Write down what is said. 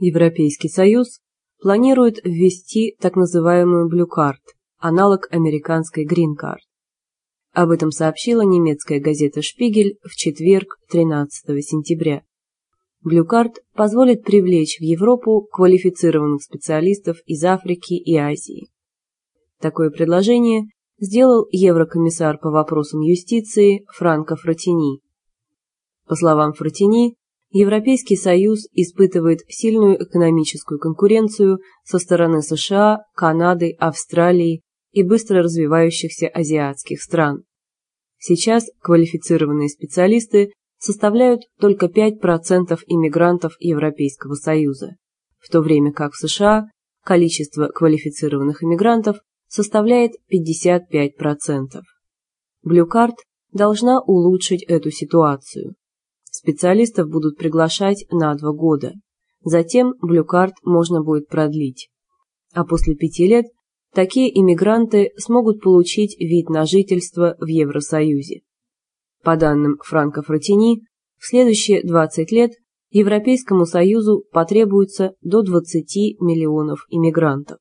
Европейский Союз планирует ввести так называемую Card, аналог американской Card. Об этом сообщила немецкая газета «Шпигель» в четверг, 13 сентября. Card позволит привлечь в Европу квалифицированных специалистов из Африки и Азии. Такое предложение сделал еврокомиссар по вопросам юстиции Франко Фратини. По словам Фратини, Европейский Союз испытывает сильную экономическую конкуренцию со стороны США, Канады, Австралии и быстро развивающихся азиатских стран. Сейчас квалифицированные специалисты составляют только 5% иммигрантов Европейского Союза, в то время как в США количество квалифицированных иммигрантов составляет 55%. Blue Card должна улучшить эту ситуацию. Специалистов будут приглашать на два года. Затем Card можно будет продлить. А после пяти лет такие иммигранты смогут получить вид на жительство в Евросоюзе. По данным Франко Фратини, в следующие 20 лет Европейскому Союзу потребуется до 20 миллионов иммигрантов.